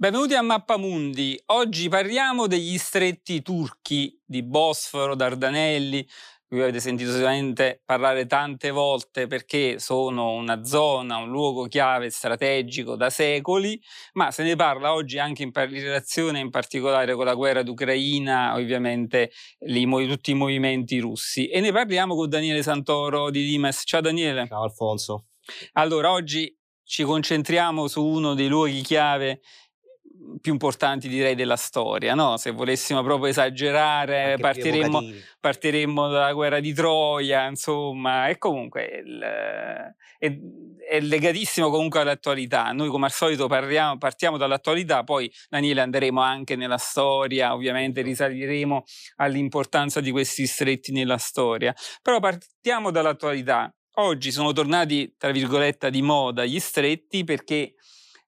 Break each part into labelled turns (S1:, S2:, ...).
S1: Benvenuti a Mappamundi. Oggi parliamo degli stretti turchi di Bosforo, Dardanelli, cui avete sentito sicuramente parlare tante volte perché sono una zona, un luogo chiave strategico da secoli, ma se ne parla oggi anche in, relazione in particolare con la guerra d'Ucraina, ovviamente li, tutti i movimenti russi. E ne parliamo con Daniele Santoro di Limes. Ciao Daniele.
S2: Ciao Alfonso.
S1: Allora, oggi ci concentriamo su uno dei luoghi chiave più importanti direi della storia, no? Se volessimo proprio esagerare, partiremmo, partiremmo, dalla guerra di Troia, insomma, e comunque il, è, è, legatissimo comunque all'attualità. Noi come al solito parliamo, partiamo dall'attualità, poi Daniele andremo anche nella storia, ovviamente risaliremo all'importanza di questi stretti nella storia, però partiamo dall'attualità. Oggi sono tornati, tra virgolette, di moda gli stretti perché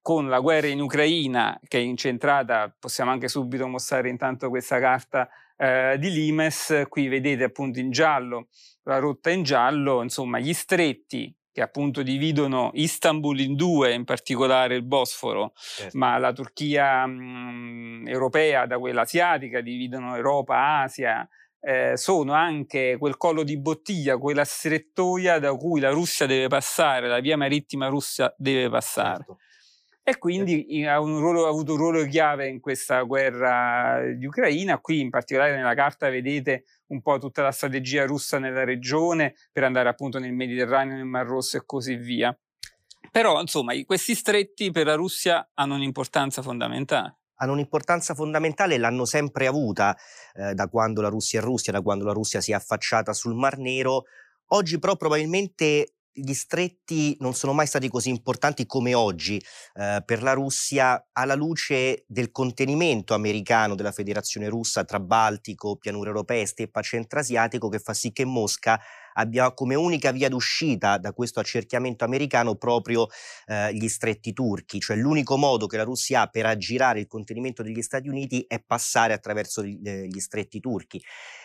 S1: con la guerra in Ucraina che è incentrata, possiamo anche subito mostrare intanto questa carta eh, di Limes, qui vedete appunto in giallo, la rotta in giallo, insomma gli stretti che appunto dividono Istanbul in due, in particolare il Bosforo, certo. ma la Turchia mh, europea da quella asiatica, dividono Europa, Asia, eh, sono anche quel collo di bottiglia, quella strettoia da cui la Russia deve passare, la via marittima russa deve passare. Certo e quindi ha, un ruolo, ha, avuto un ruolo chiave in questa guerra di Ucraina. Qui in particolare nella carta vedete un po' tutta la strategia russa nella regione per andare appunto nel Mediterraneo, nel Mar Rosso e così via. Però insomma questi stretti per la Russia hanno un'importanza fondamentale
S2: hanno un'importanza fondamentale e l'hanno sempre avuta eh, da quando la Russia è Russia, da quando la Russia si è affacciata sul Mar Nero. Oggi però probabilmente gli stretti non sono mai stati così importanti come oggi eh, per la Russia alla luce del contenimento americano della Federazione russa tra Baltico, pianure europee e steppa centrasiatico che fa sì che Mosca abbia come unica via d'uscita da questo accerchiamento americano proprio eh, gli stretti turchi, cioè l'unico modo che la Russia ha per aggirare il contenimento degli Stati Uniti è passare attraverso gli, eh, gli stretti turchi,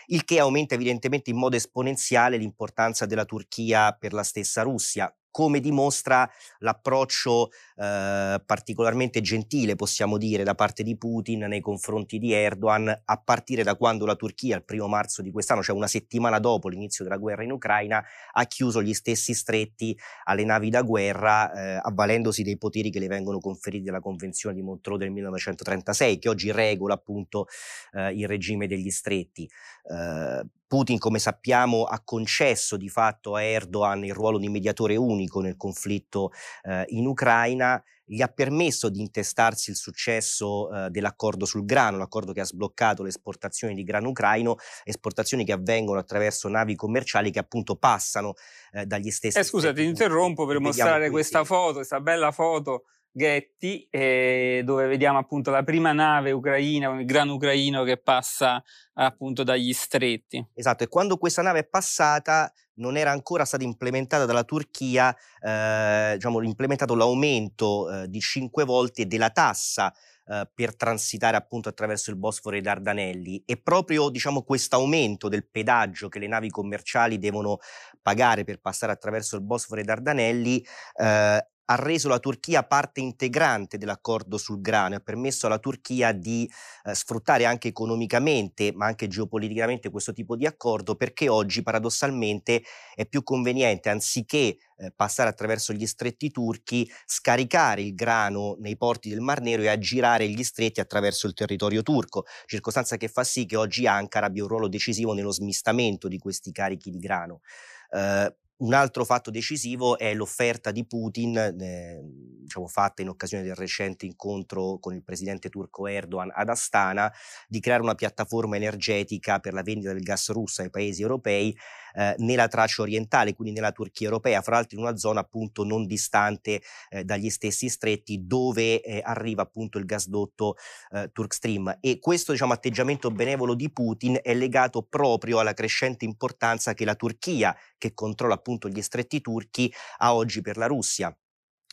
S2: il che aumenta evidentemente in modo esponenziale l'importanza della Turchia per la stessa Russia come dimostra l'approccio eh, particolarmente gentile, possiamo dire, da parte di Putin nei confronti di Erdogan, a partire da quando la Turchia, il primo marzo di quest'anno, cioè una settimana dopo l'inizio della guerra in Ucraina, ha chiuso gli stessi stretti alle navi da guerra, eh, avvalendosi dei poteri che le vengono conferiti dalla Convenzione di Montreux del 1936, che oggi regola appunto eh, il regime degli stretti. Eh, Putin, come sappiamo, ha concesso di fatto a Erdogan il ruolo di mediatore unico nel conflitto eh, in Ucraina, gli ha permesso di intestarsi il successo eh, dell'accordo sul grano, l'accordo che ha sbloccato le esportazioni di grano ucraino, esportazioni che avvengono attraverso navi commerciali che appunto passano eh, dagli stessi.
S1: Eh, scusa, ti interrompo per mostrare questa foto, questa bella foto Getty, eh, dove vediamo appunto la prima nave ucraina il grano ucraino che passa appunto dagli stretti.
S2: Esatto, e quando questa nave è passata non era ancora stata implementata dalla Turchia, eh, diciamo, implementato l'aumento eh, di cinque volte della tassa eh, per transitare appunto attraverso il Bosforo e i Dardanelli e proprio diciamo questo aumento del pedaggio che le navi commerciali devono pagare per passare attraverso il Bosforo e i Dardanelli eh, ha reso la Turchia parte integrante dell'accordo sul grano e ha permesso alla Turchia di eh, sfruttare anche economicamente ma anche geopoliticamente questo tipo di accordo perché oggi paradossalmente è più conveniente anziché eh, passare attraverso gli stretti turchi scaricare il grano nei porti del Mar Nero e aggirare gli stretti attraverso il territorio turco, circostanza che fa sì che oggi Ankara abbia un ruolo decisivo nello smistamento di questi carichi di grano. Uh, un altro fatto decisivo è l'offerta di Putin, eh, diciamo, fatta in occasione del recente incontro con il presidente turco Erdogan ad Astana, di creare una piattaforma energetica per la vendita del gas russo ai paesi europei eh, nella traccia orientale, quindi nella Turchia europea, fra l'altro in una zona appunto non distante eh, dagli stessi stretti dove eh, arriva appunto il gasdotto eh, Turkstream. E questo diciamo, atteggiamento benevolo di Putin è legato proprio alla crescente importanza che la Turchia, che controlla appunto gli stretti turchi, ha oggi per la Russia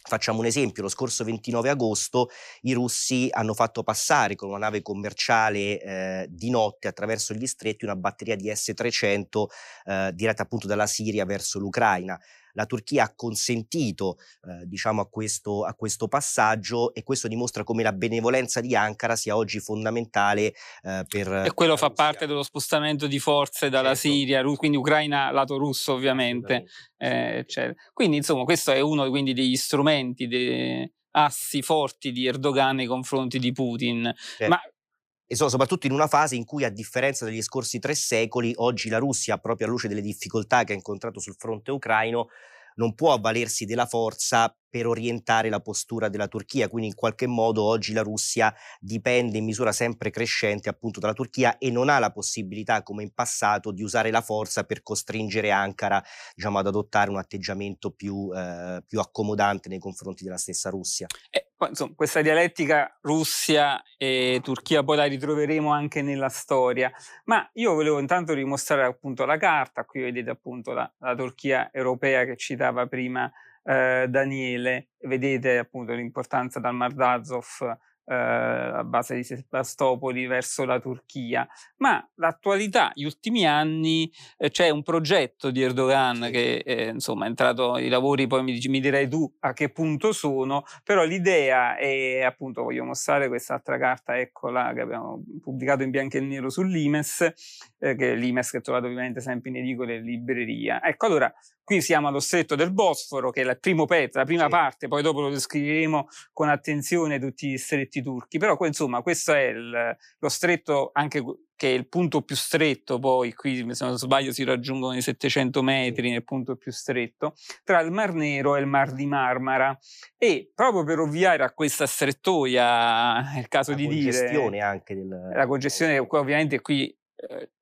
S2: Facciamo un esempio, lo scorso 29 agosto i russi hanno fatto passare con una nave commerciale eh, di notte attraverso gli stretti una batteria di S-300 eh, diretta appunto dalla Siria verso l'Ucraina la Turchia ha consentito eh, diciamo a questo, a questo, passaggio e questo dimostra come la benevolenza di Ankara sia oggi fondamentale eh, per...
S1: E quello fa parte dello spostamento di forze dalla certo. Siria, quindi Ucraina lato russo ovviamente. Eh, quindi insomma questo è uno quindi, degli strumenti, dei assi forti di Erdogan nei confronti di Putin. Certo. Ma
S2: e sono soprattutto in una fase in cui, a differenza degli scorsi tre secoli, oggi la Russia, proprio a luce delle difficoltà che ha incontrato sul fronte ucraino, non può avvalersi della forza per orientare la postura della Turchia, quindi in qualche modo oggi la Russia dipende in misura sempre crescente appunto dalla Turchia e non ha la possibilità come in passato di usare la forza per costringere Ankara diciamo, ad adottare un atteggiamento più, eh, più accomodante nei confronti della stessa Russia.
S1: Eh, insomma, questa dialettica Russia e Turchia poi la ritroveremo anche nella storia, ma io volevo intanto dimostrare appunto la carta, qui vedete appunto la, la Turchia europea che citava prima eh, Daniele, vedete appunto l'importanza dal Mar d'Azov eh, a base di Sebastopoli verso la Turchia, ma l'attualità, gli ultimi anni eh, c'è un progetto di Erdogan che eh, insomma è entrato i lavori, poi mi, mi direi tu a che punto sono, però l'idea è appunto, voglio mostrare quest'altra carta, eccola, che abbiamo pubblicato in bianco e nero sull'Imes, eh, che l'Imes che trovate ovviamente sempre in edicola e libreria. Ecco, allora Qui siamo allo stretto del Bosforo, che è il primo pezzo, la prima sì. parte, poi dopo lo descriveremo con attenzione tutti gli stretti turchi. Però insomma, questo è il, lo stretto anche che è il punto più stretto, poi qui se non sbaglio si raggiungono i 700 metri nel punto più stretto, tra il Mar Nero e il Mar di Marmara. E proprio per ovviare a questa strettoia, è il caso
S2: la
S1: di
S2: dire... La congestione anche del...
S1: La congestione, ovviamente qui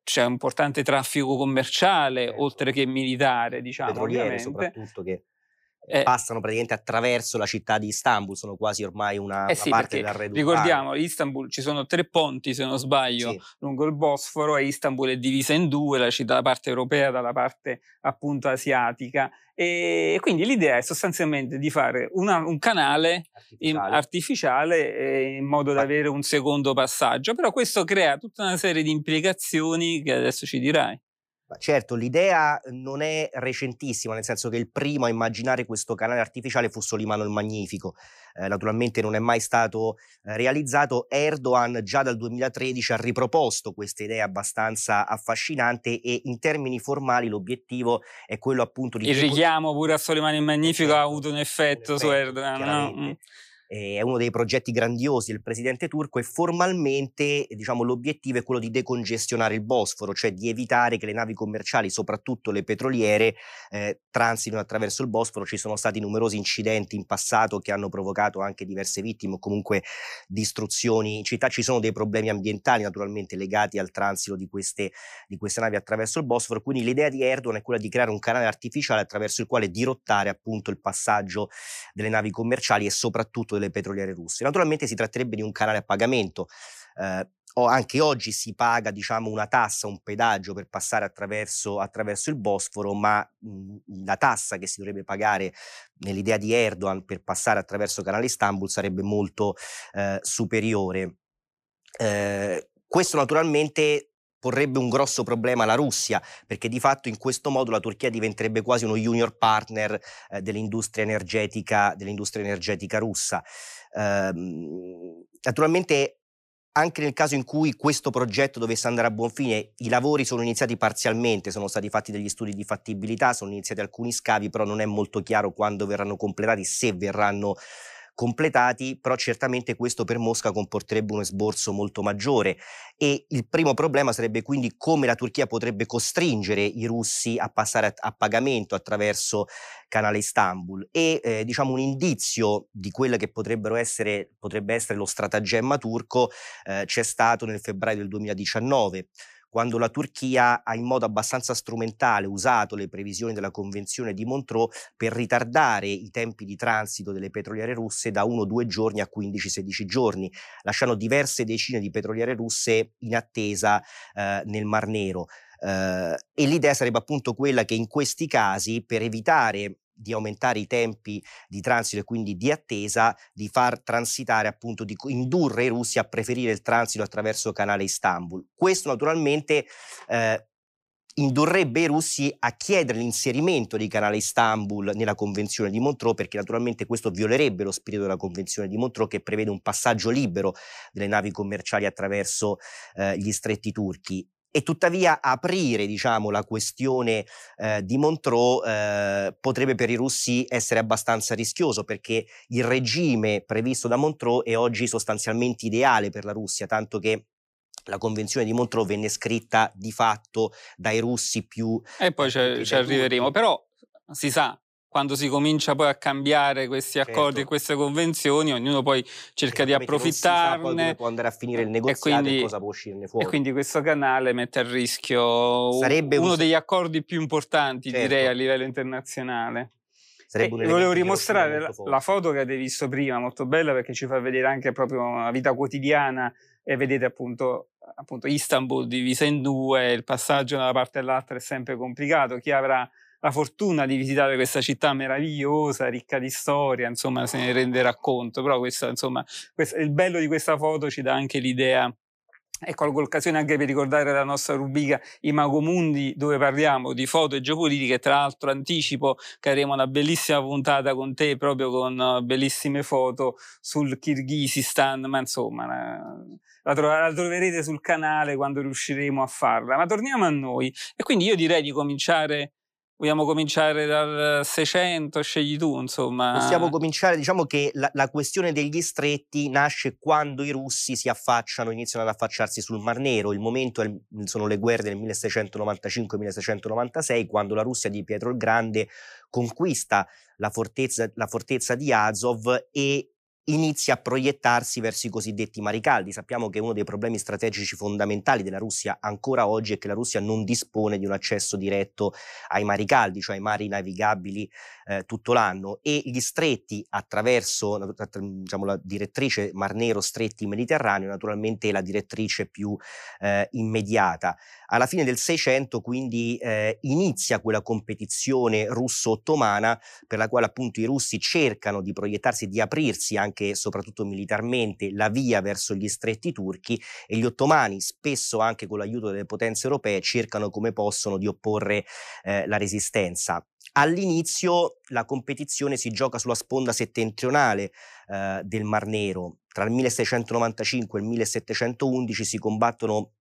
S1: c'è un importante traffico commerciale, certo. oltre che militare, diciamo.
S2: Petroliere soprattutto che eh, passano praticamente attraverso la città di Istanbul, sono quasi ormai una,
S1: eh sì,
S2: una parte dell'arredo
S1: Ricordiamo, Istanbul ci sono tre ponti, se non sbaglio, sì. lungo il Bosforo e Istanbul è divisa in due, la città da parte europea dalla parte appunto asiatica. E quindi l'idea è sostanzialmente di fare una, un canale artificiale, in, artificiale eh, in modo da avere un secondo passaggio, però questo crea tutta una serie di implicazioni che adesso ci dirai.
S2: Certo, l'idea non è recentissima, nel senso che il primo a immaginare questo canale artificiale fu Solimano il Magnifico. Eh, naturalmente non è mai stato eh, realizzato. Erdogan già dal 2013 ha riproposto questa idea abbastanza affascinante e in termini formali l'obiettivo è quello appunto di...
S1: Il richiamo pure a Solimano il Magnifico ha avuto un effetto, un effetto su Erdogan. No?
S2: Eh, è uno dei progetti grandiosi del presidente turco e formalmente diciamo, l'obiettivo è quello di decongestionare il Bosforo, cioè di evitare che le navi commerciali, soprattutto le petroliere, eh, transitino attraverso il Bosforo. Ci sono stati numerosi incidenti in passato che hanno provocato anche diverse vittime o comunque distruzioni in città. Ci sono dei problemi ambientali naturalmente legati al transito di queste, di queste navi attraverso il Bosforo, quindi l'idea di Erdogan è quella di creare un canale artificiale attraverso il quale dirottare appunto il passaggio delle navi commerciali e soprattutto delle petroliere russe. Naturalmente si tratterebbe di un canale a pagamento. Eh, o anche oggi si paga diciamo, una tassa, un pedaggio per passare attraverso, attraverso il Bosforo, ma mh, la tassa che si dovrebbe pagare nell'idea di Erdogan per passare attraverso il canale Istanbul sarebbe molto eh, superiore. Eh, questo naturalmente porrebbe un grosso problema alla Russia, perché di fatto in questo modo la Turchia diventerebbe quasi uno junior partner eh, dell'industria, energetica, dell'industria energetica russa. Eh, naturalmente anche nel caso in cui questo progetto dovesse andare a buon fine, i lavori sono iniziati parzialmente, sono stati fatti degli studi di fattibilità, sono iniziati alcuni scavi, però non è molto chiaro quando verranno completati, se verranno completati, però certamente questo per Mosca comporterebbe un esborso molto maggiore. E il primo problema sarebbe quindi come la Turchia potrebbe costringere i russi a passare a, a pagamento attraverso canale Istanbul. E eh, diciamo un indizio di quello che essere, potrebbe essere lo stratagemma turco eh, c'è stato nel febbraio del 2019 quando la Turchia ha in modo abbastanza strumentale usato le previsioni della Convenzione di Montreux per ritardare i tempi di transito delle petroliere russe da 1-2 giorni a 15-16 giorni, lasciando diverse decine di petroliere russe in attesa eh, nel Mar Nero. Uh, e l'idea sarebbe appunto quella che in questi casi, per evitare di aumentare i tempi di transito e quindi di attesa, di far transitare appunto, di indurre i russi a preferire il transito attraverso canale Istanbul. Questo naturalmente eh, indurrebbe i russi a chiedere l'inserimento di canale Istanbul nella convenzione di Montreux perché naturalmente questo violerebbe lo spirito della convenzione di Montreux che prevede un passaggio libero delle navi commerciali attraverso eh, gli stretti turchi e tuttavia aprire diciamo, la questione eh, di Montreux eh, potrebbe per i russi essere abbastanza rischioso perché il regime previsto da Montreux è oggi sostanzialmente ideale per la Russia, tanto che la convenzione di Montreux venne scritta di fatto dai russi più...
S1: E poi eh, ci arriveremo, però si sa, quando si comincia poi a cambiare questi accordi certo. e queste convenzioni, ognuno poi cerca di approfittarne.
S2: Sa può andare a finire il negoziato e, quindi, e cosa può uscirne fuori.
S1: E quindi questo canale mette a rischio Sarebbe uno un... degli accordi più importanti, certo. direi, a livello internazionale. Sarebbe volevo rimostrare la, la, foto che avete visto prima, molto bella perché ci fa vedere anche proprio la vita quotidiana e vedete appunto, appunto Istanbul divisa in due, il passaggio da una parte all'altra è sempre complicato. Chi avrà la fortuna di visitare questa città meravigliosa, ricca di storia, insomma, se ne renderà conto. Però questo, insomma, questo, il bello di questa foto ci dà anche l'idea e colgo l'occasione anche per ricordare la nostra rubrica I Magomundi dove parliamo di foto e geopolitiche, tra l'altro anticipo che avremo una bellissima puntata con te proprio con uh, bellissime foto sul Kirghizistan, ma insomma la, tro- la, troverete sul canale quando riusciremo a farla. Ma torniamo a noi e quindi io direi di cominciare Vogliamo cominciare dal 600, scegli tu, insomma.
S2: Possiamo cominciare, diciamo che la, la, questione degli stretti nasce quando i russi si affacciano, iniziano ad affacciarsi sul Mar Nero. Il momento è, sono le guerre del 1695-1696, quando la Russia di Pietro il Grande conquista la fortezza, la fortezza di Azov e inizia a proiettarsi verso i cosiddetti mari caldi. Sappiamo che uno dei problemi strategici fondamentali della Russia ancora oggi è che la Russia non dispone di un accesso diretto ai mari caldi, cioè ai mari navigabili eh, tutto l'anno e gli stretti attraverso diciamo, la direttrice Mar Nero stretti Mediterraneo naturalmente è la direttrice più eh, immediata. Alla fine del 600 quindi eh, inizia quella competizione russo-ottomana per la quale appunto i russi cercano di proiettarsi, di aprirsi anche e soprattutto militarmente la via verso gli stretti turchi e gli ottomani spesso anche con l'aiuto delle potenze europee cercano come possono di opporre eh, la resistenza. All'inizio la competizione si gioca sulla sponda settentrionale eh, del Mar Nero. Tra il 1695 e il 1711 si combattono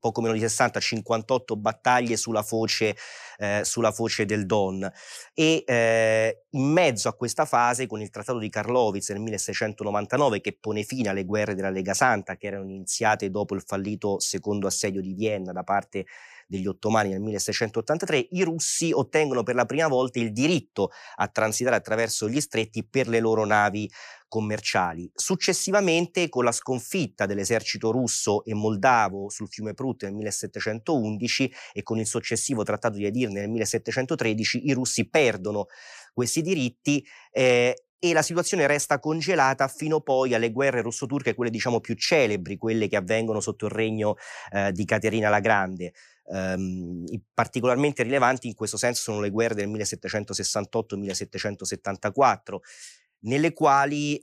S2: poco meno di 60, 58 battaglie sulla foce, eh, sulla foce del Don e eh, in mezzo a questa fase con il trattato di Karlowitz nel 1699 che pone fine alle guerre della Lega Santa che erano iniziate dopo il fallito secondo assedio di Vienna da parte degli ottomani nel 1683, i russi ottengono per la prima volta il diritto a transitare attraverso gli stretti per le loro navi commerciali. Successivamente, con la sconfitta dell'esercito russo e moldavo sul fiume Prut nel 1711 e con il successivo trattato di Edirne nel 1713, i russi perdono questi diritti eh, e la situazione resta congelata fino poi alle guerre russo-turche, quelle diciamo più celebri, quelle che avvengono sotto il regno eh, di Caterina la Grande. Um, particolarmente rilevanti in questo senso sono le guerre del 1778-1774 nelle quali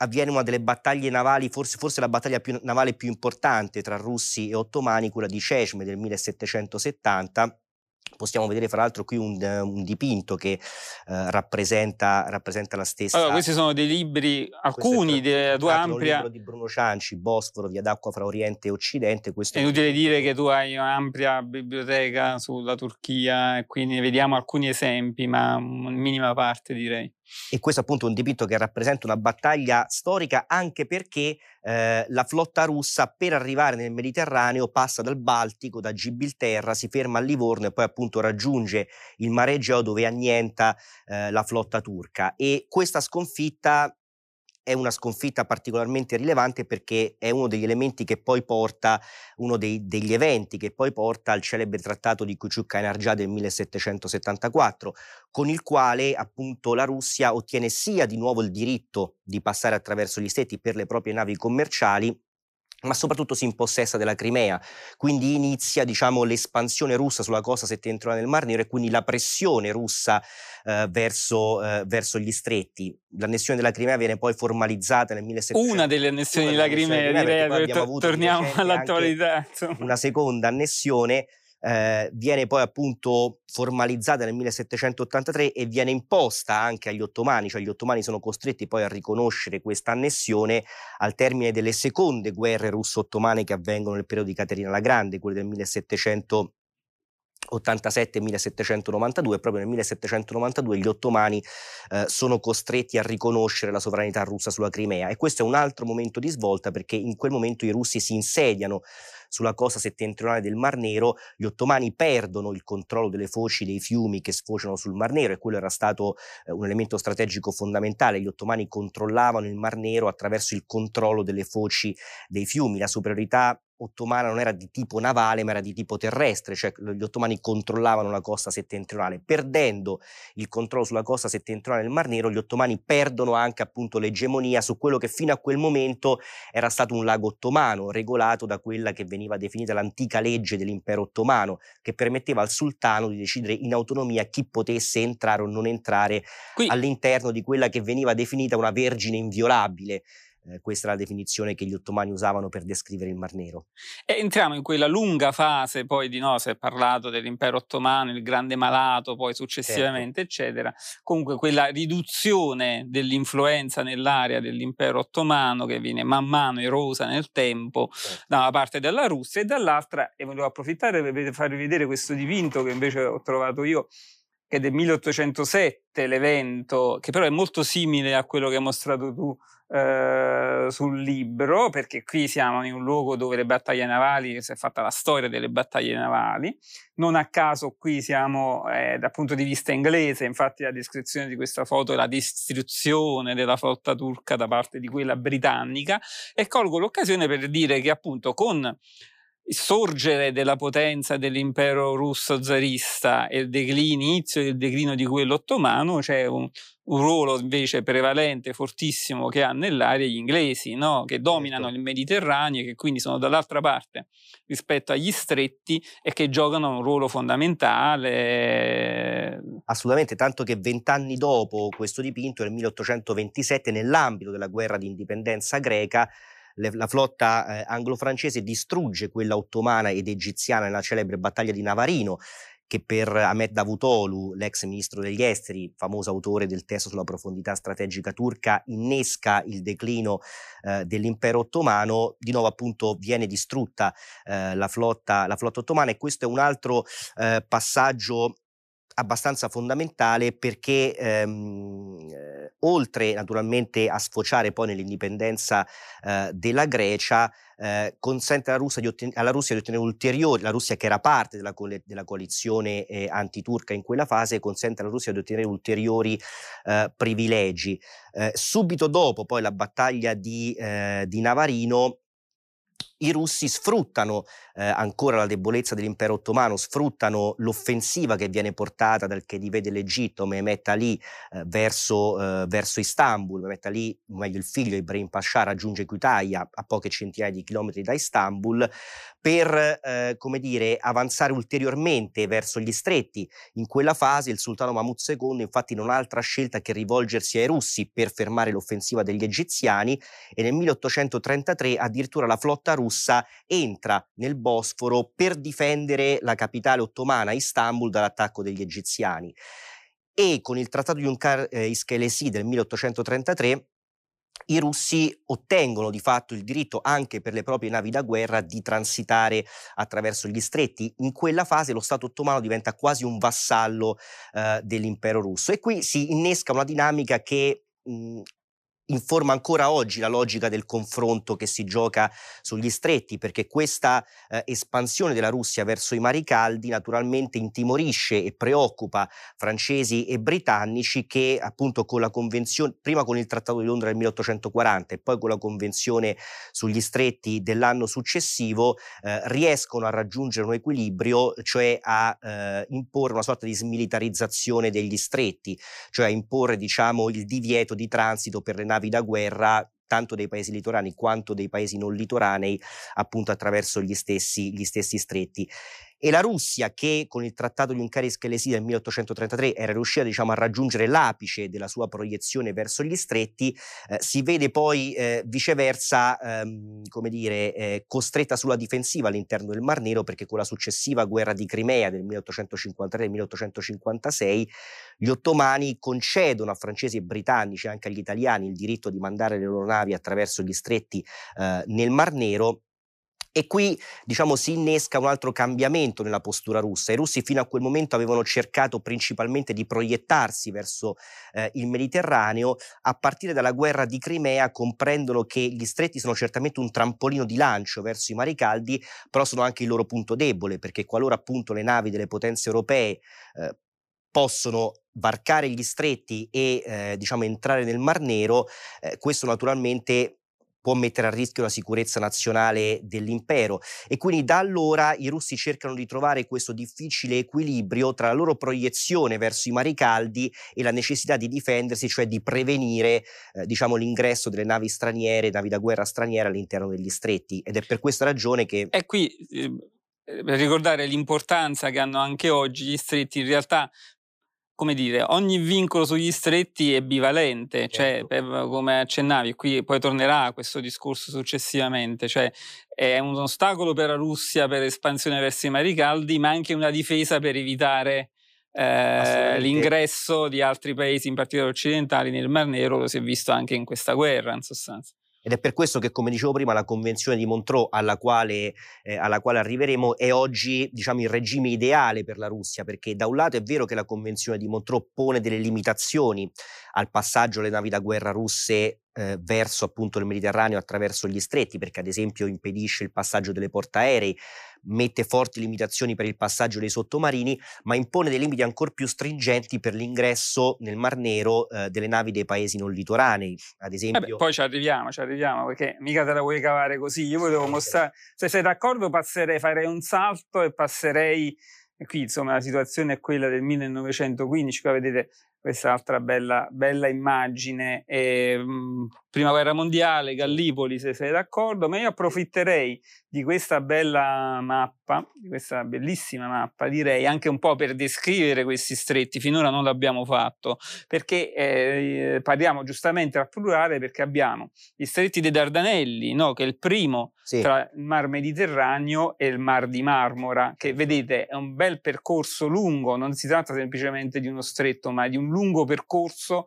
S2: avviene una delle battaglie navali, forse, forse la battaglia più, navale più importante tra russi e ottomani, quella di Cesme del 1770, Possiamo vedere fra l'altro qui un, un dipinto che eh, rappresenta, rappresenta, la stessa.
S1: Allora, questi sono dei libri, alcuni di tua ampia.
S2: Un libro di Bruno Cianci, Bosforo, via d'acqua fra Oriente e Occidente.
S1: Questo è inutile dire che tu hai un'ampia biblioteca sulla Turchia e quindi vediamo alcuni esempi, ma in minima parte direi.
S2: E questo appunto è un dipinto che rappresenta una battaglia storica anche perché eh, la flotta russa per arrivare nel Mediterraneo passa dal Baltico, da Gibilterra, si ferma a Livorno e poi appunto raggiunge il Mare Egeo dove annienta eh, la flotta turca. E questa sconfitta è una sconfitta particolarmente rilevante perché è uno degli elementi che poi porta, uno dei, degli eventi che poi porta al celebre trattato di Kuchuk-Kainarjah del 1774, con il quale appunto la Russia ottiene sia di nuovo il diritto di passare attraverso gli stati per le proprie navi commerciali, ma soprattutto si impossessa della Crimea. Quindi inizia diciamo, l'espansione russa sulla costa settentrionale del Mar Nero e quindi la pressione russa eh, verso, eh, verso, gli stretti. L'annessione della Crimea viene poi formalizzata nel 1700.
S1: Una delle annessioni della Crimea, direi, to- torniamo all'attualità.
S2: Una seconda annessione eh, viene poi appunto formalizzata nel 1783 e viene imposta anche agli ottomani, cioè gli ottomani sono costretti poi a riconoscere questa annessione al termine delle seconde guerre russo-ottomane che avvengono nel periodo di Caterina la Grande, quelle del 1700 87-1792 e proprio nel 1792 gli ottomani eh, sono costretti a riconoscere la sovranità russa sulla Crimea e questo è un altro momento di svolta perché in quel momento i russi si insediano sulla costa settentrionale del Mar Nero, gli ottomani perdono il controllo delle foci dei fiumi che sfociano sul Mar Nero e quello era stato eh, un elemento strategico fondamentale. Gli ottomani controllavano il Mar Nero attraverso il controllo delle foci dei fiumi, la superiorità ottomana non era di tipo navale ma era di tipo terrestre, cioè gli ottomani controllavano la costa settentrionale. Perdendo il controllo sulla costa settentrionale del Mar Nero, gli ottomani perdono anche appunto l'egemonia su quello che fino a quel momento era stato un lago ottomano, regolato da quella che veniva definita l'antica legge dell'impero ottomano, che permetteva al sultano di decidere in autonomia chi potesse entrare o non entrare Qui... all'interno di quella che veniva definita una vergine inviolabile eh, questa è la definizione che gli ottomani usavano per descrivere il Mar Nero.
S1: E entriamo in quella lunga fase, poi di no, si è parlato dell'impero ottomano, il grande malato, poi successivamente, certo. eccetera. Comunque quella riduzione dell'influenza nell'area dell'impero ottomano che viene man mano erosa nel tempo certo. da una parte della Russia e dall'altra, e volevo approfittare per farvi vedere questo dipinto che invece ho trovato io, che è del 1807 l'evento, che però è molto simile a quello che hai mostrato tu eh, sul libro, perché qui siamo in un luogo dove le battaglie navali, si è fatta la storia delle battaglie navali. Non a caso qui siamo eh, dal punto di vista inglese, infatti la descrizione di questa foto è la distruzione della flotta turca da parte di quella britannica e colgo l'occasione per dire che appunto con sorgere della potenza dell'impero russo zarista e il declino, inizio del declino di quello ottomano, c'è un, un, ruolo invece prevalente, fortissimo che hanno nell'area gli inglesi, no? che dominano certo. il Mediterraneo e che quindi sono dall'altra parte rispetto agli stretti e che giocano un ruolo fondamentale.
S2: Assolutamente, tanto che vent'anni dopo questo dipinto, nel 1827, nell'ambito della guerra di indipendenza greca, le, la flotta eh, anglo-francese distrugge quella ottomana ed egiziana nella celebre battaglia di Navarino che per Ahmed Davutoglu, l'ex ministro degli esteri, famoso autore del testo sulla profondità strategica turca, innesca il declino eh, dell'impero ottomano, di nuovo appunto viene distrutta eh, la, flotta, la, flotta, ottomana e questo è un altro eh, passaggio abbastanza fondamentale perché ehm, eh, oltre naturalmente a sfociare poi nell'indipendenza eh, della Grecia, eh, consente alla Russia, otten- alla Russia, di ottenere ulteriori, la Russia che era parte della, co- della coalizione eh, antiturca in quella fase, consente alla Russia di ottenere ulteriori eh, privilegi. Eh, subito dopo poi la battaglia di, di Navarino, i russi sfruttano eh, ancora la debolezza dell'impero ottomano, sfruttano l'offensiva che viene portata dal Khedive dell'Egitto, Mehmet Ali, eh, verso, eh, verso, Istanbul. Mehmet Ali, o meglio il figlio Ibrahim Pasha, raggiunge Kütahya a poche centinaia di chilometri da Istanbul per, eh, come dire, avanzare ulteriormente verso gli stretti. In quella fase il sultano Mahmud II infatti non ha altra scelta che rivolgersi ai russi per fermare l'offensiva degli egiziani e nel 1833 addirittura la flotta russa entra nel Bosforo per difendere la capitale ottomana, Istanbul, dall'attacco degli egiziani. E con il trattato di Unkar eh, del 1833 i russi ottengono di fatto il diritto anche per le proprie navi da guerra di transitare attraverso gli stretti. In quella fase lo Stato ottomano diventa quasi un vassallo eh, dell'impero russo e qui si innesca una dinamica che mh, informa ancora oggi la logica del confronto che si gioca sugli stretti, perché questa eh, espansione della Russia verso i mari caldi naturalmente intimorisce e preoccupa francesi e britannici che appunto con la convenzione, prima con il Trattato di Londra del 1840 e poi con la convenzione sugli stretti dell'anno successivo, eh, riescono a raggiungere un equilibrio, cioè a eh, imporre una sorta di smilitarizzazione degli stretti, cioè a imporre diciamo il divieto di transito per le navi navi da guerra tanto dei paesi litoranei quanto dei paesi non litoranei, appunto attraverso gli stessi, gli stessi stretti e la Russia che con il trattato di Uncari-Schelesi del 1833 era riuscita diciamo, a raggiungere l'apice della sua proiezione verso gli stretti, eh, si vede poi eh, viceversa ehm, come dire, eh, costretta sulla difensiva all'interno del Mar Nero perché con la successiva guerra di Crimea del 1853-1856 gli ottomani concedono a francesi e britannici, anche agli italiani, il diritto di mandare le loro navi attraverso gli stretti eh, nel Mar Nero e qui diciamo, si innesca un altro cambiamento nella postura russa. I russi fino a quel momento avevano cercato principalmente di proiettarsi verso eh, il Mediterraneo, a partire dalla guerra di Crimea comprendono che gli stretti sono certamente un trampolino di lancio verso i mari caldi, però sono anche il loro punto debole, perché qualora appunto le navi delle potenze europee eh, possono varcare gli stretti e eh, diciamo entrare nel Mar Nero, eh, questo naturalmente può mettere a rischio la sicurezza nazionale dell'impero. E quindi da allora i russi cercano di trovare questo difficile equilibrio tra la loro proiezione verso i mari caldi e la necessità di difendersi, cioè di prevenire eh, diciamo, l'ingresso delle navi straniere, navi da guerra straniere all'interno degli stretti. Ed è per questa ragione che...
S1: E qui eh, per ricordare l'importanza che hanno anche oggi gli stretti, in realtà come dire, ogni vincolo sugli stretti è bivalente, cioè, certo. per, come accennavi, qui poi tornerà questo discorso successivamente, cioè è un ostacolo per la Russia per espansione verso i mari caldi, ma anche una difesa per evitare eh, l'ingresso di altri paesi, in particolare occidentali, nel Mar Nero, lo si è visto anche in questa guerra, in sostanza.
S2: Ed è per questo che, come dicevo prima, la Convenzione di Montreux, alla quale, eh, alla quale arriveremo, è oggi diciamo, il regime ideale per la Russia, perché da un lato è vero che la Convenzione di Montreux pone delle limitazioni al passaggio delle navi da guerra russe eh, verso appunto il Mediterraneo attraverso gli stretti, perché ad esempio impedisce il passaggio delle portaerei, mette forti limitazioni per il passaggio dei sottomarini, ma impone dei limiti ancora più stringenti per l'ingresso nel Mar Nero eh, delle navi dei paesi non litoranei. Ad esempio...
S1: Vabbè, poi ci arriviamo, ci arriviamo, perché mica te la vuoi cavare così. Io volevo mostrare, se sei d'accordo, passerei, farei un salto e passerei. E qui insomma la situazione è quella del 1915, qua vedete questa altra bella, bella immagine. E, mh, prima guerra mondiale, Gallipoli, se sei d'accordo, ma io approfitterei di questa bella mappa, di questa bellissima mappa, direi anche un po' per descrivere questi stretti. Finora non l'abbiamo fatto, perché eh, parliamo giustamente al plurale, perché abbiamo gli stretti dei Dardanelli, no? che è il primo sì. tra il Mar Mediterraneo e il Mar di Marmora, che vedete è un bel percorso lungo, non si tratta semplicemente di uno stretto, ma di un lungo percorso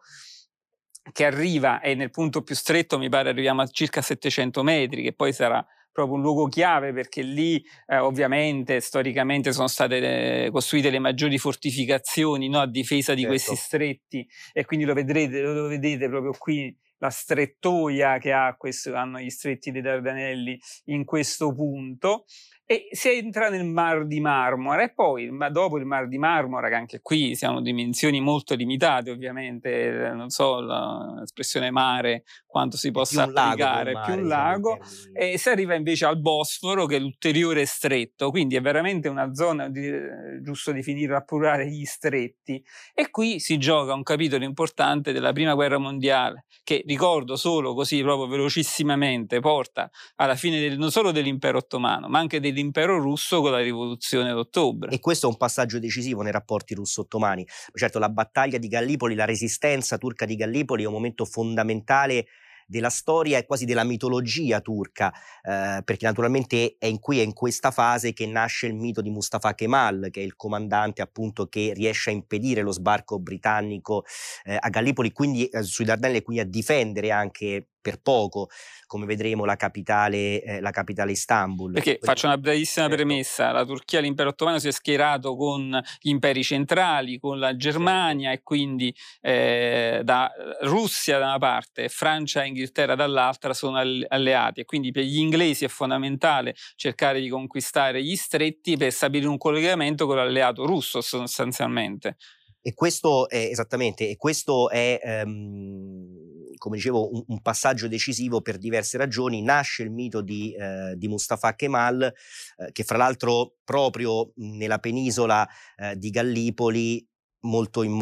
S1: che arriva e nel punto più stretto mi pare arriviamo a circa 700 metri, che poi sarà proprio un luogo chiave perché lì eh, ovviamente storicamente sono state eh, costruite le maggiori fortificazioni no, a difesa di certo. questi stretti e quindi lo vedrete, lo vedete proprio qui la strettoia che ha questo, hanno gli stretti dei Dardanelli in questo punto e si entra nel Mar di Marmora e poi ma dopo il Mar di Marmora, che anche qui siamo dimensioni molto limitate ovviamente, non so l'espressione mare quanto si possa più applicare, mare, più un lago, e si arriva invece al Bosforo che è l'ulteriore stretto, quindi è veramente una zona, di, giusto definirla a plurale, gli stretti. E qui si gioca un capitolo importante della prima guerra mondiale che ricordo solo così proprio velocissimamente porta alla fine del, non solo dell'impero ottomano ma anche dell'impero russo con la rivoluzione d'ottobre.
S2: E questo è un passaggio decisivo nei rapporti russo-ottomani. Certo, la battaglia di Gallipoli, la resistenza turca di Gallipoli è un momento fondamentale della storia e quasi della mitologia turca, eh, perché naturalmente è in qui, è in questa fase che nasce il mito di Mustafa Kemal, che è il comandante appunto che riesce a impedire lo sbarco britannico eh, a Gallipoli, quindi eh, sui Dardanelli quindi a difendere anche per poco, come vedremo, la capitale, eh, la capitale Istanbul.
S1: Perché faccio una brevissima certo. premessa: la Turchia, l'impero ottomano, si è schierato con gli imperi centrali, con la Germania certo. e quindi eh, da Russia da una parte, Francia e Inghilterra dall'altra sono alleati. E quindi per gli inglesi è fondamentale cercare di conquistare gli stretti per stabilire un collegamento con l'alleato russo, sostanzialmente.
S2: E questo è esattamente, e questo è, ehm, come dicevo, un, un, passaggio decisivo per diverse ragioni. Nasce il mito di, eh, di Mustafa Kemal, eh, che fra l'altro proprio nella penisola eh, di Gallipoli molto, in,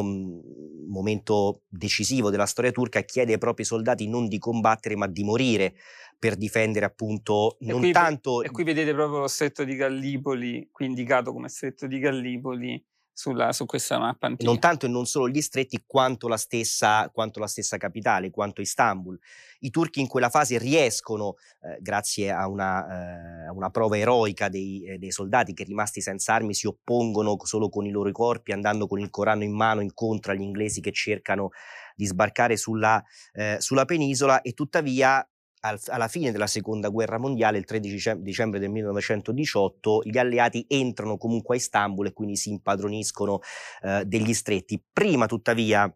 S2: momento decisivo della storia turca, chiede ai propri soldati non di combattere ma di morire per difendere appunto non
S1: e qui,
S2: tanto...
S1: E qui vedete proprio lo stretto di Gallipoli, qui indicato come stretto di Gallipoli, sulla, su questa mappa antica.
S2: Non tanto e non solo gli stretti, quanto la, stessa, quanto la stessa capitale, quanto Istanbul. I turchi in quella fase riescono, eh, grazie a una, eh, una, prova eroica dei, eh, dei, soldati che rimasti senza armi si oppongono solo con i loro corpi, andando con il Corano in mano incontro agli inglesi che cercano di sbarcare sulla, eh, sulla penisola e tuttavia alla fine della seconda guerra mondiale, il 13 dicembre del 1918, gli alleati entrano comunque a Istanbul e quindi si impadroniscono eh, degli stretti. Prima, tuttavia,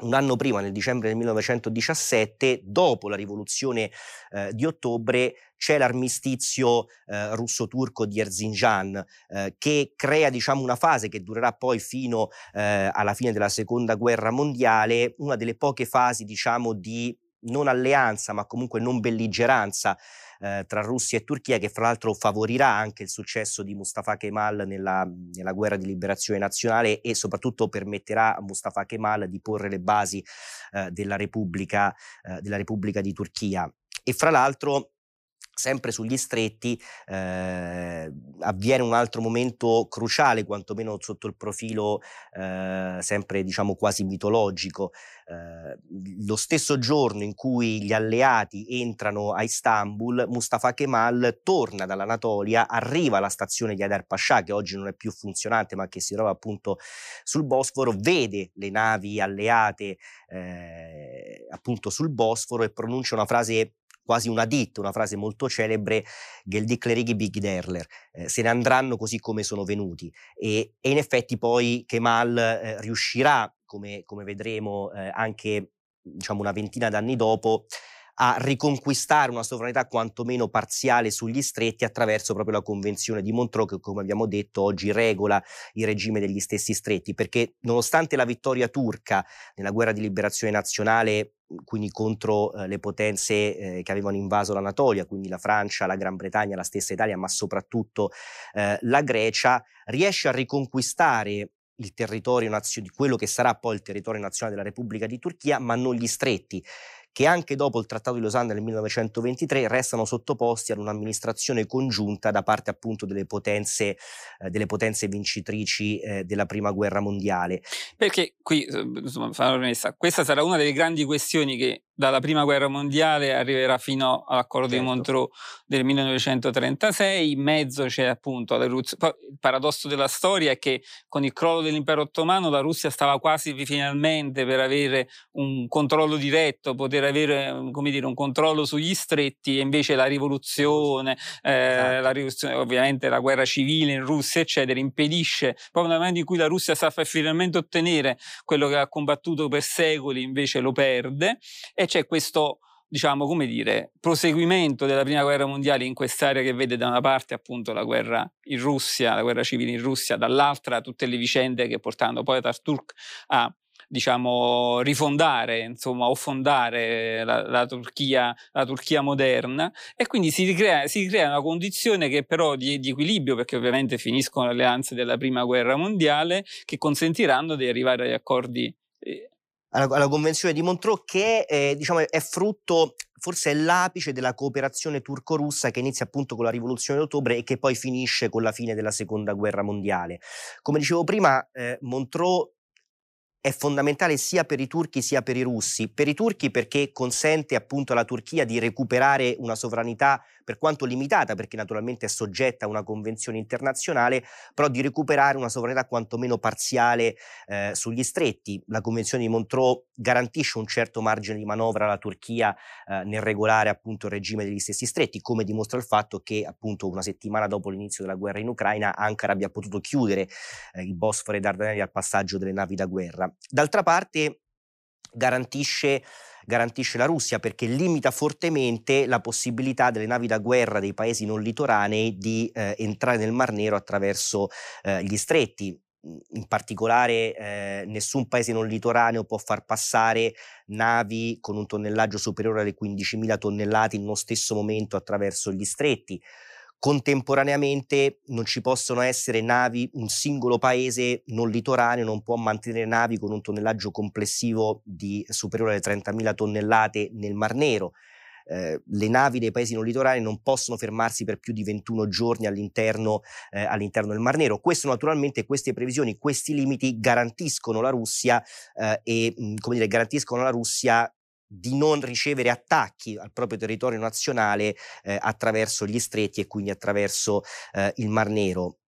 S2: un anno prima, nel dicembre del 1917, dopo la rivoluzione eh, di ottobre, c'è l'armistizio eh, russo-turco di Erzincan eh, che crea diciamo, una fase che durerà poi fino eh, alla fine della seconda guerra mondiale, una delle poche fasi diciamo, di non alleanza, ma comunque non belligeranza eh, tra Russia e Turchia, che fra l'altro favorirà anche il successo di Mustafa Kemal nella, nella, guerra di liberazione nazionale e soprattutto permetterà a Mustafa Kemal di porre le basi eh, della, Repubblica, eh, della Repubblica di Turchia. E fra l'altro sempre sugli stretti eh, avviene un altro momento cruciale, quantomeno sotto il profilo eh, sempre diciamo quasi mitologico. Eh, lo stesso giorno in cui gli alleati entrano a Istanbul, Mustafa Kemal torna dall'Anatolia, arriva alla stazione di Adar Pasha, che oggi non è più funzionante ma che si trova appunto sul Bosforo, vede le navi alleate eh, appunto sul Bosforo e pronuncia una frase quasi una ditta, una frase molto celebre, Geldiklerigi Big Derler, eh, se ne andranno così come sono venuti. E, e in effetti poi Kemal eh, riuscirà, come, come vedremo eh, anche diciamo, una ventina d'anni dopo, a riconquistare una sovranità quantomeno parziale sugli stretti attraverso proprio la Convenzione di Montreux che come abbiamo detto oggi regola il regime degli stessi stretti. Perché nonostante la vittoria turca nella guerra di liberazione nazionale quindi contro eh, le potenze eh, che avevano invaso l'Anatolia, quindi la Francia, la Gran Bretagna, la stessa Italia, ma soprattutto eh, la Grecia, riesce a riconquistare il territorio nazionale, quello che sarà poi il territorio nazionale della Repubblica di Turchia, ma non gli stretti che anche dopo il Trattato di Losanna nel 1923 restano sottoposti ad un'amministrazione congiunta da parte appunto delle potenze, eh, delle potenze vincitrici eh, della Prima Guerra Mondiale.
S1: Perché qui, eh, insomma, questa sarà una delle grandi questioni che dalla prima guerra mondiale arriverà fino all'accordo certo. di Montreux del 1936, in mezzo c'è appunto la rivoluzione. Il paradosso della storia è che con il crollo dell'impero ottomano la Russia stava quasi finalmente per avere un controllo diretto, poter avere come dire, un controllo sugli stretti e invece la rivoluzione, eh, esatto. la rivoluzione, ovviamente la guerra civile in Russia, eccetera, impedisce, proprio nel momento in cui la Russia sta finalmente ottenere quello che ha combattuto per secoli, invece lo perde e c'è questo diciamo, come dire, proseguimento della prima guerra mondiale in quest'area che vede da una parte appunto la guerra in Russia, la guerra civile in Russia, dall'altra tutte le vicende che portando poi Ataturk a diciamo, rifondare, insomma, o fondare la, la, Turchia, la Turchia moderna. E quindi si ricrea, si crea una condizione che però di, di, equilibrio, perché ovviamente finiscono le alleanze della prima guerra mondiale, che consentiranno di arrivare agli accordi
S2: alla, alla Convenzione di Montreux che eh, diciamo, è frutto forse è l'apice della cooperazione turco-russa che inizia appunto con la rivoluzione d'ottobre e che poi finisce con la fine della seconda guerra mondiale. Come dicevo prima, eh, Montreux è fondamentale sia per i turchi sia per i russi. Per i turchi perché consente appunto alla Turchia di recuperare una sovranità per quanto limitata, perché naturalmente è soggetta a una convenzione internazionale, però di recuperare una sovranità quantomeno parziale eh, sugli stretti. La convenzione di Montreux garantisce un certo margine di manovra alla Turchia eh, nel regolare appunto il regime degli stessi stretti, come dimostra il fatto che appunto una settimana dopo l'inizio della guerra in Ucraina Ankara abbia potuto chiudere eh, il Bosforo e Dardanelli al passaggio delle navi da guerra. D'altra parte garantisce garantisce la Russia perché limita fortemente la possibilità delle navi da guerra dei paesi non litoranei di eh, entrare nel Mar Nero attraverso eh, gli stretti. In particolare eh, nessun paese non litoraneo può far passare navi con un tonnellaggio superiore alle 15.000 tonnellate in uno stesso momento attraverso gli stretti Contemporaneamente non ci possono essere navi, un singolo paese non litoraneo non può mantenere navi con un tonnellaggio complessivo di superiore alle 30.000 tonnellate nel Mar Nero. Eh, le navi dei paesi non litorali non possono fermarsi per più di 21 giorni all'interno, eh, all'interno del Mar Nero. Questo naturalmente, queste previsioni, questi limiti garantiscono la Russia eh, e come dire, garantiscono alla Russia di non ricevere attacchi al proprio territorio nazionale eh, attraverso gli stretti e quindi attraverso eh, il Mar Nero.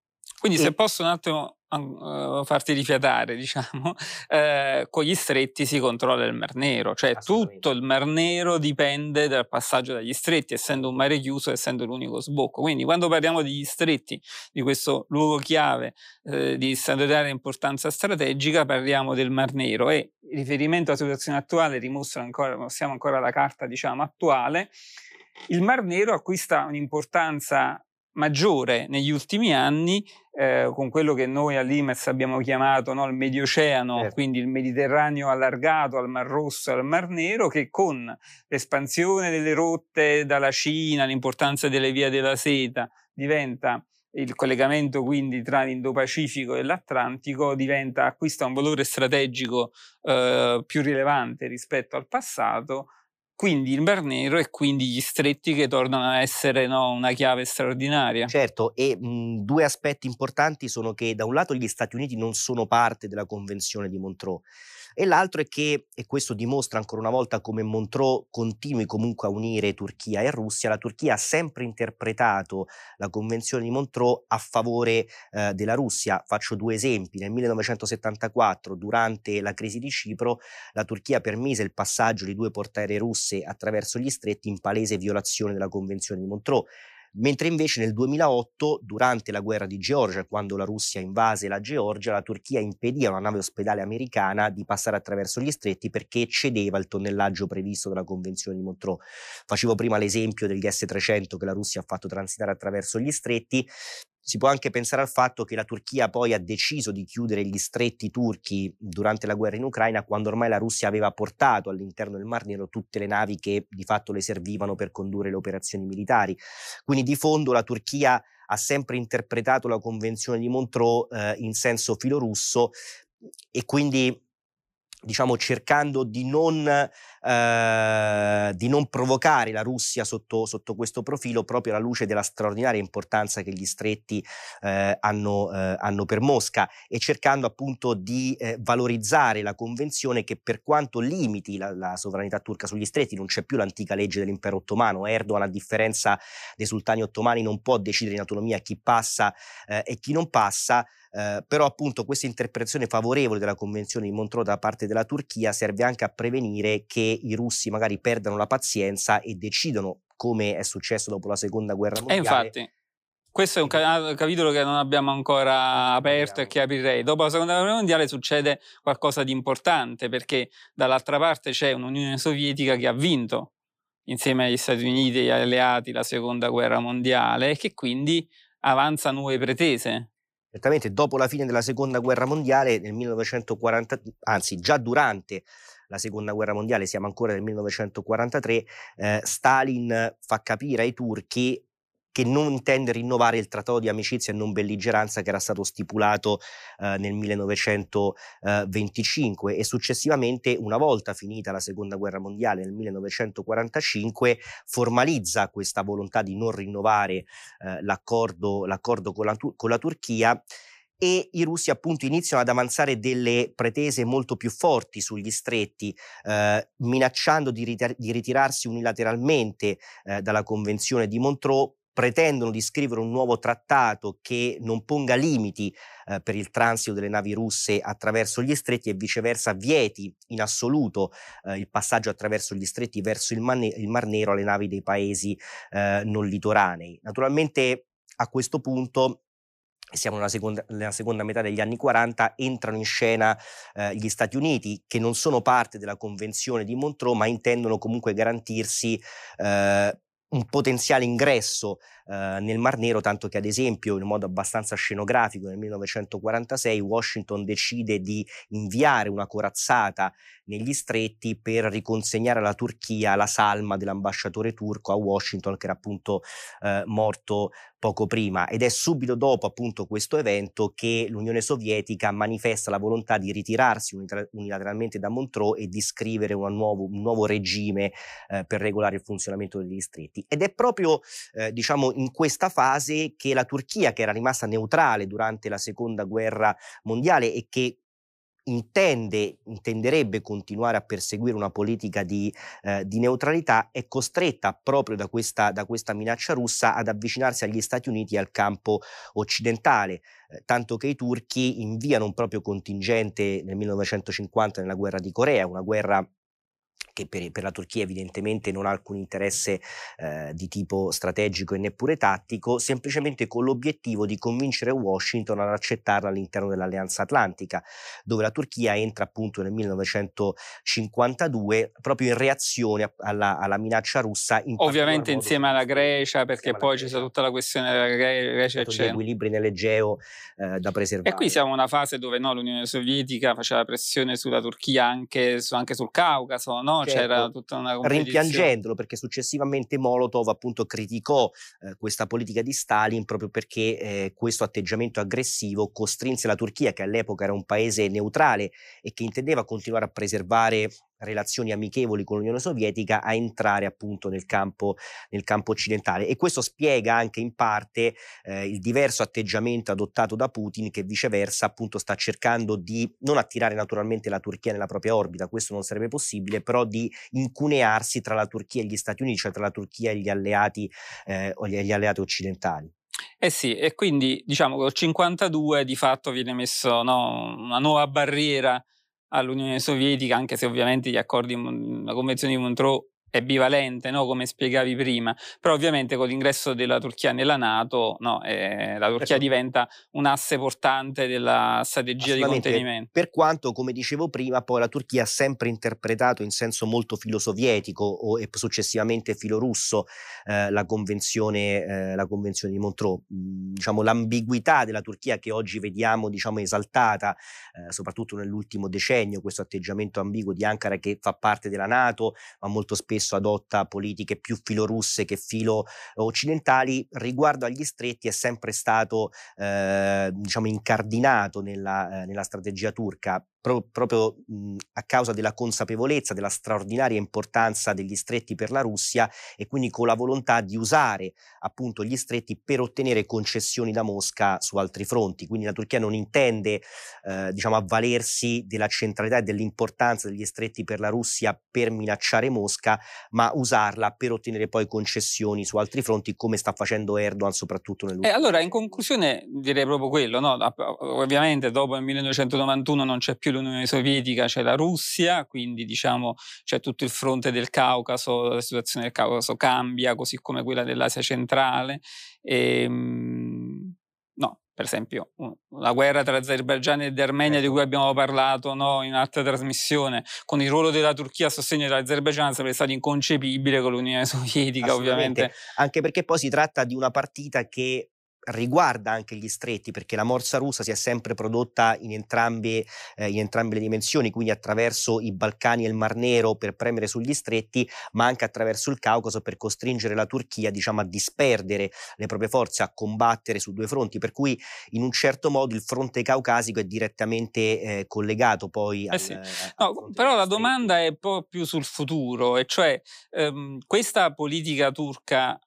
S1: Quindi se posso un attimo uh, farti rifiatare, diciamo, eh, con gli stretti si controlla il Mar Nero, cioè tutto il Mar Nero dipende dal passaggio dagli stretti, essendo un mare chiuso, essendo l'unico sbocco. Quindi quando parliamo degli stretti, di questo luogo chiave eh, di straordinaria importanza strategica, parliamo del Mar Nero e il riferimento alla situazione attuale dimostra ancora, mostriamo ancora la carta diciamo attuale, il Mar Nero acquista un'importanza maggiore negli ultimi anni eh, con quello che noi all'IMES abbiamo chiamato no, il Medioceano, certo. quindi il Mediterraneo allargato al Mar Rosso e al Mar Nero, che con l'espansione delle rotte dalla Cina, l'importanza delle vie della seta, diventa il collegamento quindi tra l'Indo-Pacifico e l'Atlantico diventa, acquista un valore strategico eh, più rilevante rispetto al passato quindi il Mar Nero e quindi gli stretti che tornano a essere no, una chiave straordinaria.
S2: Certo, e mh, due aspetti importanti sono che da un lato gli Stati Uniti non sono parte della Convenzione di Montreux e l'altro è che, e questo dimostra ancora una volta come Montreux continui comunque a unire Turchia e Russia, la Turchia ha sempre interpretato la Convenzione di Montreux a favore eh, della Russia. Faccio due esempi. Nel 1974, durante la crisi di Cipro, la Turchia permise il passaggio di due portaerei russe attraverso gli stretti in palese violazione della Convenzione di Montreux mentre invece nel 2008, durante la guerra di Georgia, quando la Russia invase la Georgia, la Turchia impedì a una nave ospedale americana di passare attraverso gli stretti perché eccedeva il tonnellaggio previsto dalla Convenzione di Montreux. Facevo prima l'esempio degli S-300 che la Russia ha fatto transitare attraverso gli stretti, si può anche pensare al fatto che la Turchia poi ha deciso di chiudere gli stretti turchi durante la guerra in Ucraina, quando ormai la Russia aveva portato all'interno del Mar Nero tutte le navi che di fatto le servivano per condurre le operazioni militari. Quindi di fondo la Turchia ha sempre interpretato la Convenzione di Montreux eh, in senso filorusso e quindi diciamo cercando di non, eh, di non provocare la Russia sotto, sotto, questo profilo proprio alla luce della straordinaria importanza che gli stretti eh, hanno, eh, hanno, per Mosca e cercando appunto di eh, valorizzare la convenzione che per quanto limiti la, la, sovranità turca sugli stretti non c'è più l'antica legge dell'impero ottomano. Erdogan a differenza dei sultani ottomani non può decidere in autonomia chi passa eh, e chi non passa eh, però appunto questa interpretazione favorevole della Convenzione di Montreux da parte della Turchia serve anche a prevenire che i russi magari perdano la pazienza e decidono, come è successo dopo la seconda guerra mondiale.
S1: E infatti. Questo è un capitolo che non abbiamo ancora aperto e che aprirei. Dopo la seconda guerra mondiale succede qualcosa di importante perché dall'altra parte c'è un'Unione Sovietica che ha vinto insieme agli Stati Uniti e agli alleati la seconda guerra mondiale e che quindi avanza nuove pretese
S2: Certamente dopo la fine della seconda guerra mondiale, nel 1940, anzi già durante la seconda guerra mondiale, siamo ancora nel 1943, eh, Stalin fa capire ai turchi che non intende rinnovare il trattato di amicizia e non belligeranza che era stato stipulato eh, nel 1925 e successivamente, una volta finita la seconda guerra mondiale nel 1945, formalizza questa volontà di non rinnovare eh, l'accordo, l'accordo con, la, con la Turchia e i russi appunto iniziano ad avanzare delle pretese molto più forti sugli stretti, eh, minacciando di, ritir- di, ritirarsi unilateralmente eh, dalla Convenzione di Montreux pretendono di scrivere un nuovo trattato che non ponga limiti eh, per il transito delle navi russe attraverso gli stretti e viceversa vieti in assoluto eh, il passaggio attraverso gli stretti verso il, man- il, Mar Nero alle navi dei paesi eh, non litoranei. Naturalmente a questo punto siamo nella seconda, nella seconda, metà degli anni 40, entrano in scena eh, gli Stati Uniti che non sono parte della Convenzione di Montreux ma intendono comunque garantirsi eh, un potenziale ingresso eh, nel Mar Nero, tanto che ad esempio in modo abbastanza scenografico nel 1946 Washington decide di inviare una corazzata negli stretti per riconsegnare alla Turchia la salma dell'ambasciatore turco a Washington che era appunto eh, morto poco prima ed è subito dopo appunto questo evento che l'Unione Sovietica manifesta la volontà di ritirarsi unilateralmente da Montreux e di scrivere nuovo, un nuovo regime eh, per regolare il funzionamento degli distretti. Ed è proprio eh, diciamo in questa fase che la Turchia, che era rimasta neutrale durante la seconda guerra mondiale e che intende, intenderebbe continuare a perseguire una politica di, eh, di neutralità, è costretta proprio da questa, da questa, minaccia russa ad avvicinarsi agli Stati Uniti e al campo occidentale, eh, tanto che i turchi inviano un proprio contingente nel 1950 nella guerra di Corea, una guerra che per, per, la Turchia evidentemente non ha alcun interesse eh, di tipo strategico e neppure tattico, semplicemente con l'obiettivo di convincere Washington ad accettarla all'interno dell'Alleanza Atlantica, dove la Turchia entra appunto nel 1952 proprio in reazione alla, alla minaccia russa.
S1: In Ovviamente insieme alla Grecia, perché poi c'è tutta la questione della Grecia,
S2: eccetera. Equilibri nell'Egeo eh, da preservare.
S1: E qui siamo in una fase dove no, l'Unione Sovietica faceva pressione sulla Turchia anche, su, anche sul Caucaso, no?
S2: C'era tutta una rimpiangendolo perché successivamente Molotov appunto criticò eh, questa politica di Stalin proprio perché eh, questo atteggiamento aggressivo costrinse la Turchia che all'epoca era un paese neutrale e che intendeva continuare a preservare relazioni amichevoli con l'Unione Sovietica a entrare appunto nel campo, nel campo occidentale e questo spiega anche in parte eh, il diverso atteggiamento adottato da Putin che viceversa appunto sta cercando di non attirare naturalmente la Turchia nella propria orbita, questo non sarebbe possibile, però di incunearsi tra la Turchia e gli Stati Uniti, cioè tra la Turchia e gli alleati, eh, o gli, gli alleati occidentali.
S1: Eh sì, e quindi diciamo che col 52 di fatto viene messo no, una nuova barriera all'Unione Sovietica, anche se ovviamente gli accordi, la Convenzione di Montreux è bivalente, no? come spiegavi prima, però ovviamente con l'ingresso della Turchia nella Nato no? eh, la Turchia diventa un asse portante della strategia di contenimento.
S2: Per quanto, come dicevo prima, poi la Turchia ha sempre interpretato in senso molto filosovietico o, e successivamente filorusso eh, la, convenzione, eh, la, convenzione, di Montreux. Mm, diciamo, l'ambiguità della Turchia che oggi vediamo diciamo, esaltata, eh, soprattutto nell'ultimo decennio, questo atteggiamento ambiguo di Ankara che fa parte della Nato, ma molto spesso spesso adotta politiche più filorusse che filo occidentali, riguardo agli stretti è sempre stato eh, diciamo incardinato nella, eh, nella strategia turca pro- proprio mh, a causa della consapevolezza della straordinaria importanza degli stretti per la Russia e quindi con la volontà di usare appunto gli stretti per ottenere concessioni da Mosca su altri fronti. Quindi la Turchia non intende eh, diciamo avvalersi della centralità e dell'importanza degli stretti per la Russia per minacciare Mosca, ma usarla per ottenere poi concessioni su altri fronti come sta facendo Erdogan soprattutto nel
S1: E allora in conclusione direi proprio quello, no? ovviamente dopo il 1991 non c'è più l'Unione Sovietica c'è la Russia, quindi diciamo c'è tutto il fronte del Caucaso, la situazione del Caucaso cambia, così come quella dell'Asia centrale. E, ehm, no, per esempio la guerra tra Azerbaijan ed Armenia di cui ecco. abbiamo parlato no, in altra trasmissione, con il ruolo della Turchia a sostegno dell'Azerbaijan sarebbe stato inconcepibile con l'Unione Sovietica ovviamente.
S2: Anche perché poi si tratta di una partita che riguarda anche gli stretti perché la morsa russa si è sempre prodotta in entrambe, eh, in entrambe le dimensioni, quindi attraverso i Balcani e il Mar Nero per premere sugli stretti, ma anche attraverso il Caucaso per costringere la Turchia diciamo, a disperdere le proprie forze, a combattere su due fronti, per cui in un certo modo il fronte caucasico è direttamente eh, collegato poi
S1: eh sì. al, no, però la domanda è un po' più sul futuro, e cioè ehm, questa politica turca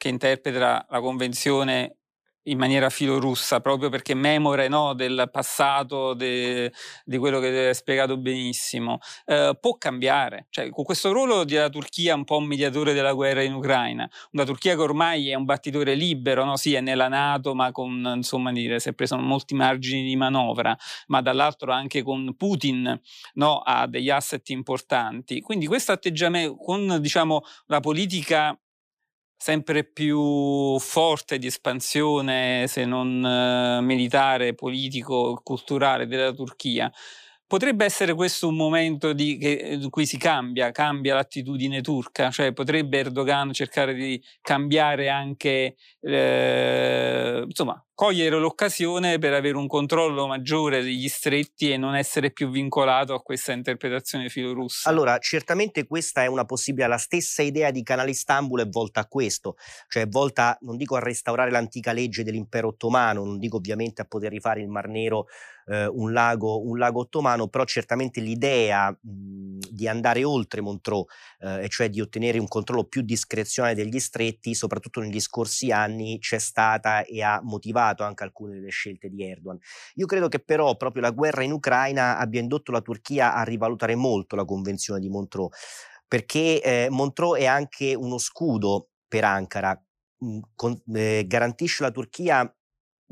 S1: che interpreta la convenzione in maniera filorussa, proprio perché memore no, del passato, de, di quello che hai spiegato benissimo, eh, può cambiare. Cioè, con questo ruolo della Turchia un po' un mediatore della guerra in Ucraina, una Turchia che ormai è un battitore libero, no? sì, è nella Nato, ma con, insomma, dire, si è preso molti margini di manovra, ma dall'altro anche con Putin no, ha degli asset importanti. Quindi questo atteggiamento, con diciamo, la politica sempre più forte di espansione, se non eh, militare, politico, culturale della Turchia. Potrebbe essere questo un momento di, che, in cui si cambia, cambia l'attitudine turca, cioè potrebbe Erdogan cercare di cambiare anche, eh, insomma, cogliere l'occasione per avere un controllo maggiore degli stretti e non essere più vincolato a questa interpretazione filorussa?
S2: Allora, certamente questa è una possibilità, la stessa idea di Canale Istanbul è volta a questo, cioè è volta, non dico a restaurare l'antica legge dell'impero ottomano, non dico ovviamente a poter rifare il Mar Nero eh, un, lago, un, lago, ottomano, però certamente l'idea mh, di andare oltre Montreux, eh, e cioè di ottenere un controllo più discrezionale degli stretti, soprattutto negli scorsi anni, c'è stata e ha motivato anche alcune delle scelte di Erdogan. Io credo che però proprio la guerra in Ucraina abbia indotto la Turchia a rivalutare molto la convenzione di Montreux, perché eh, Montreux è anche uno scudo per Ankara, mh, con, eh, garantisce alla Turchia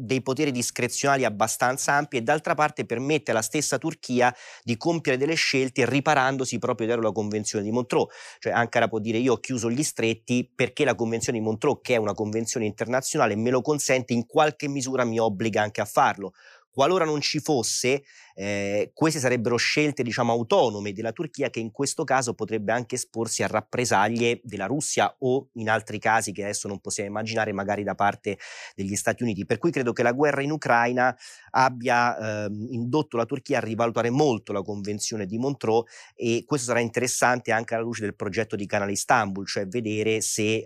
S2: dei poteri discrezionali abbastanza ampi e d'altra parte permette alla stessa Turchia di compiere delle scelte riparandosi proprio dalla convenzione di Montreux. Cioè Ankara può dire io ho chiuso gli stretti perché la convenzione di Montreux, che è una convenzione internazionale, me lo consente, in qualche misura mi obbliga anche a farlo. Qualora non ci fosse, eh, queste sarebbero scelte diciamo autonome della Turchia che in questo caso potrebbe anche esporsi a rappresaglie della Russia o in altri casi che adesso non possiamo immaginare magari da parte degli Stati Uniti. Per cui credo che la guerra in Ucraina abbia eh, indotto la Turchia a rivalutare molto la convenzione di Montreux e questo sarà interessante anche alla luce del progetto di Canale Istanbul, cioè vedere se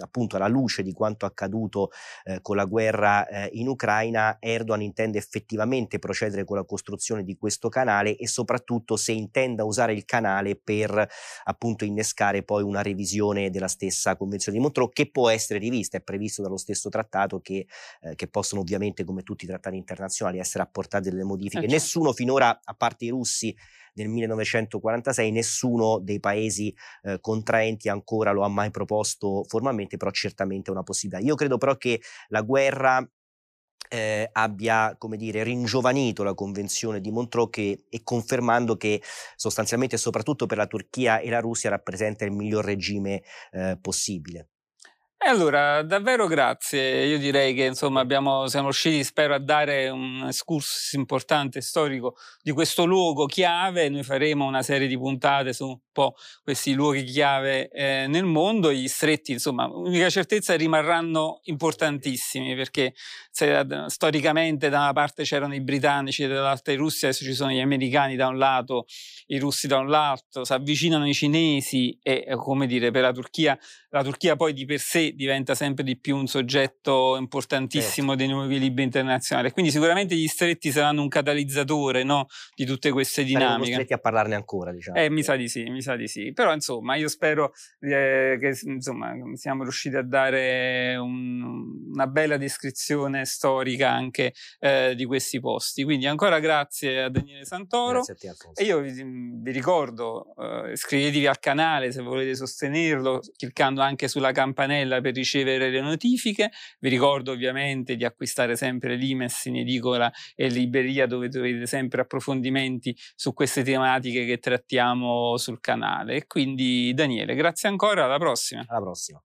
S2: appunto alla luce di quanto accaduto eh, con la guerra eh, in Ucraina Erdogan intende effettivamente procedere con la costruzione comunicazione di questo canale e soprattutto se intenda usare il canale per appunto innescare poi una revisione della stessa Convenzione di Montreux che può essere rivista, è previsto dallo stesso trattato che, eh, che possono ovviamente come tutti i trattati internazionali essere apportate delle modifiche. Okay. Certo. Nessuno finora, a parte i russi, nel 1946 nessuno dei paesi eh, contraenti ancora lo ha mai proposto formalmente, però certamente è una possibilità. Io credo però che la guerra eh, abbia, come dire, ringiovanito la convenzione di Montreux che, e confermando che sostanzialmente soprattutto per la Turchia e la Russia rappresenta il miglior regime eh, possibile.
S1: E allora, davvero grazie. Io direi che insomma abbiamo, siamo riusciti, spero, a dare un excursus importante storico di questo luogo chiave. Noi faremo una serie di puntate su po' questi luoghi chiave eh, nel mondo. Gli stretti, insomma, l'unica certezza rimarranno importantissimi perché se, storicamente da una parte c'erano i britannici e dall'altra i russi, adesso ci sono gli americani da un lato, i russi da un lato, si avvicinano i cinesi e, come dire, per la Turchia, la Turchia poi di per sé diventa sempre di più un soggetto importantissimo certo. dei nuovi equilibri internazionali. Quindi sicuramente gli stretti saranno un catalizzatore no, di tutte queste dinamiche. Saremo
S2: costretti a parlarne ancora, diciamo.
S1: Eh, mi sa di sì, mi sa di sì. Però insomma, io spero eh, che insomma, siamo riusciti a dare un, una bella descrizione storica anche eh, di questi posti. Quindi ancora grazie a Daniele Santoro.
S2: Grazie a te, Alfonso.
S1: E io vi, vi ricordo, eh, iscrivetevi al canale se volete sostenerlo, cliccando anche sulla campanella per ricevere le notifiche. Vi ricordo ovviamente di acquistare sempre l'Imes in edicola e libreria dove trovate sempre approfondimenti su queste tematiche che trattiamo sul canale. E quindi Daniele, grazie ancora, alla prossima.
S2: Alla prossima.